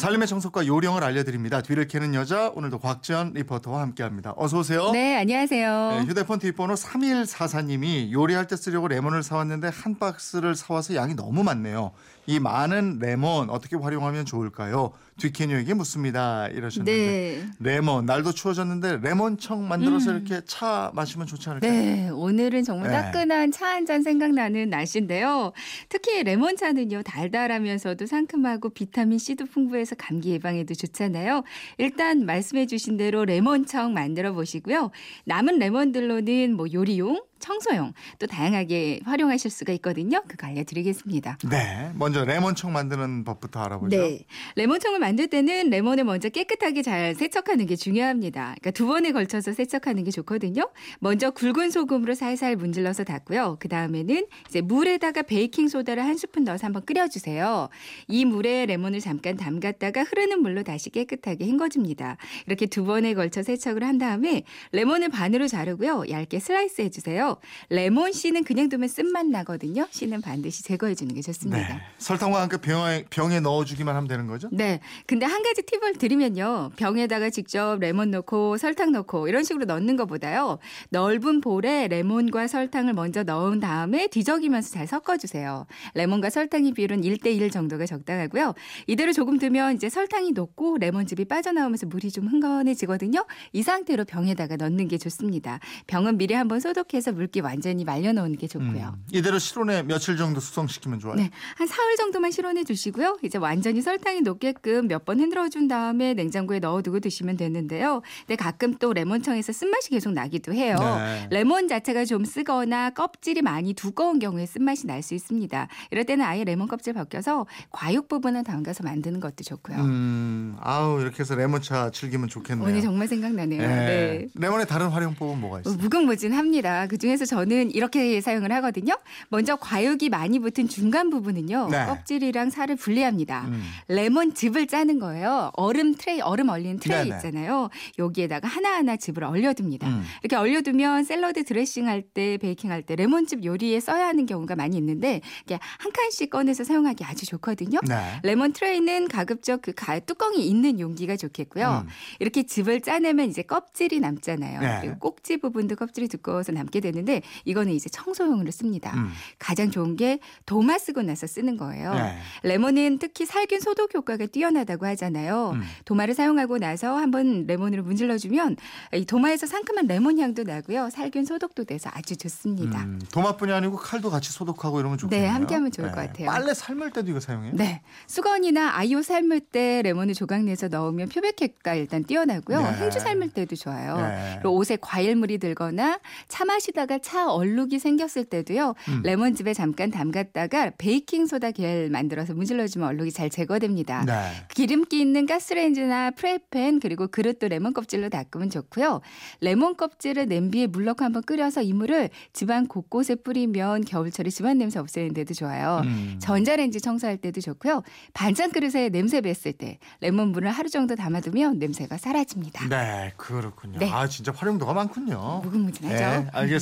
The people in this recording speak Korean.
네, 삶의 정석과 요령을 알려드립니다. 뒤를 캐는 여자 오늘도 곽지연 리포터와 함께합니다. 어서 오세요. 네, 안녕하세요. 네, 휴대폰 뒷번호 3144님이 요리할 때 쓰려고 레몬을 사왔는데 한 박스를 사와서 양이 너무 많네요. 이 많은 레몬 어떻게 활용하면 좋을까요? 뒤캐녀에게 묻습니다. 이러셨는데 네. 레몬 날도 추워졌는데 레몬청 만들어서 음. 이렇게 차 마시면 좋지 않을까요? 네, 오늘은 정말 네. 따끈한 차 한 잔 생각나는 날씨인데요. 특히 레몬차는요, 달달하면서도 상큼하고 비타민 C도 풍부해서 감기 예방에도 좋잖아요. 일단 말씀해 주신 대로 레몬청 만들어 보시고요. 남은 레몬들로는 뭐 요리용, 청소용 또 다양하게 활용하실 수가 있거든요. 그거 알려드리겠습니다. 네, 먼저 레몬청 만드는 법부터 알아보죠. 네. 레몬청을 만들 때는 레몬을 먼저 깨끗하게 잘 세척하는 게 중요합니다. 그러니까 두 번에 걸쳐서 세척하는 게 좋거든요. 먼저 굵은 소금으로 살살 문질러서 닦고요. 그 다음에는 이제 물에다가 베이킹 소다를 한 스푼 넣어서 한번 끓여주세요. 이 물에 레몬을 잠깐 담갔다가 흐르는 물로 다시 깨끗하게 헹궈줍니다. 이렇게 두 번에 걸쳐 세척을 한 다음에 레몬을 반으로 자르고요. 얇게 슬라이스 해주세요. 레몬 씨는 그냥 두면 쓴맛 나거든요. 씨는 반드시 제거해 주는 게 좋습니다. 네. 설탕과 함께 병에, 병에 넣어주기만 하면 되는 거죠? 네. 근데 한 가지 팁을 드리면요. 병에다가 직접 레몬 넣고 설탕 넣고 이런 식으로 넣는 것보다요. 넓은 볼에 레몬과 설탕을 먼저 넣은 다음에 뒤적이면서 잘 섞어주세요. 레몬과 설탕의 비율은 1대1 정도가 적당하고요. 이대로 조금 두면 이제 설탕이 녹고 레몬즙이 빠져나오면서 물이 좀 흥건해지거든요. 이 상태로 병에다가 넣는 게 좋습니다. 병은 미리 한번 소독해서 물기 완전히 말려놓는 게 좋고요. 음, 이대로 실온에 며칠 정도 숙성시키면 좋아요. 네, 한 사흘 정도만 실온해 두시고요. 이제 완전히 설탕이 녹게끔 몇 번 흔들어 준 다음에 냉장고에 넣어두고 드시면 되는데요. 근데 가끔 또 레몬청에서 쓴맛이 계속 나기도 해요. 네. 레몬 자체가 좀 쓰거나 껍질이 많이 두꺼운 경우에 쓴맛이 날 수 있습니다. 이럴 때는 아예 레몬 껍질 벗겨서 과육 부분을 담가서 만드는 것도 좋고요. 음, 아우 이렇게 해서 레몬차 즐기면 좋겠네요. 오늘 정말 생각나네요. 네. 네. 레몬의 다른 활용법은 뭐가 어, 있어요? 무궁무진합니다. 그중 에서 저는 이렇게 사용을 하거든요. 먼저 과육이 많이 붙은 중간 부분은요. 네. 껍질이랑 살을 분리합니다. 음. 레몬 즙을 짜는 거예요. 얼음 트레이, 얼음 얼린 트레이 네네. 있잖아요. 여기에다가 하나하나 즙을 얼려둡니다. 음. 이렇게 얼려두면 샐러드 드레싱 할 때, 베이킹 할 때 레몬즙 요리에 써야 하는 경우가 많이 있는데 이렇게 한 칸씩 꺼내서 사용하기 아주 좋거든요. 네. 레몬 트레이는 가급적 그 가- 뚜껑이 있는 용기가 좋겠고요. 음. 이렇게 즙을 짜내면 이제 껍질이 남잖아요. 네. 그리고 꼭지 부분도 껍질이 두꺼워서 남게 되는 데 이거는 이제 청소용으로 씁니다. 음. 가장 좋은 게 도마 쓰고 나서 쓰는 거예요. 네. 레몬은 특히 살균 소독 효과가 뛰어나다고 하잖아요. 음. 도마를 사용하고 나서 한번 레몬으로 문질러 주면 이 도마에서 상큼한 레몬 향도 나고요. 살균 소독도 돼서 아주 좋습니다. 음, 도마뿐이 아니고 칼도 같이 소독하고 이러면 좋겠네요. 네, 함께 하면 좋을 것 같아요. 빨래 삶을 때도 이거 사용해요? 네. 수건이나 아이오 삶을 때 레몬을 조각내서 넣으면 표백효과 일단 뛰어나고요. 네. 행주 삶을 때도 좋아요. 네. 옷에 과일물이 들거나 차 마시다가 차 얼룩이 생겼을 때도요. 음. 레몬즙에 잠깐 담갔다가 베이킹 소다 겔 만들어서 문질러 주면 얼룩이 잘 제거됩니다. 네. 기름기 있는 가스레인지나 프라이팬 그리고 그릇도 레몬 껍질로 닦으면 좋고요. 레몬 껍질을 냄비에 물 넣고 한번 끓여서 이 물을 집안 곳곳에 뿌리면 겨울철에 집안 냄새 없애는데도 좋아요. 음. 전자레인지 청소할 때도 좋고요. 반찬 그릇에 냄새 뱄을 때 레몬물을 하루 정도 담아두면 냄새가 사라집니다. 네, 그렇군요. 네. 아, 진짜 활용도가 많군요. 무궁무진하죠. 네,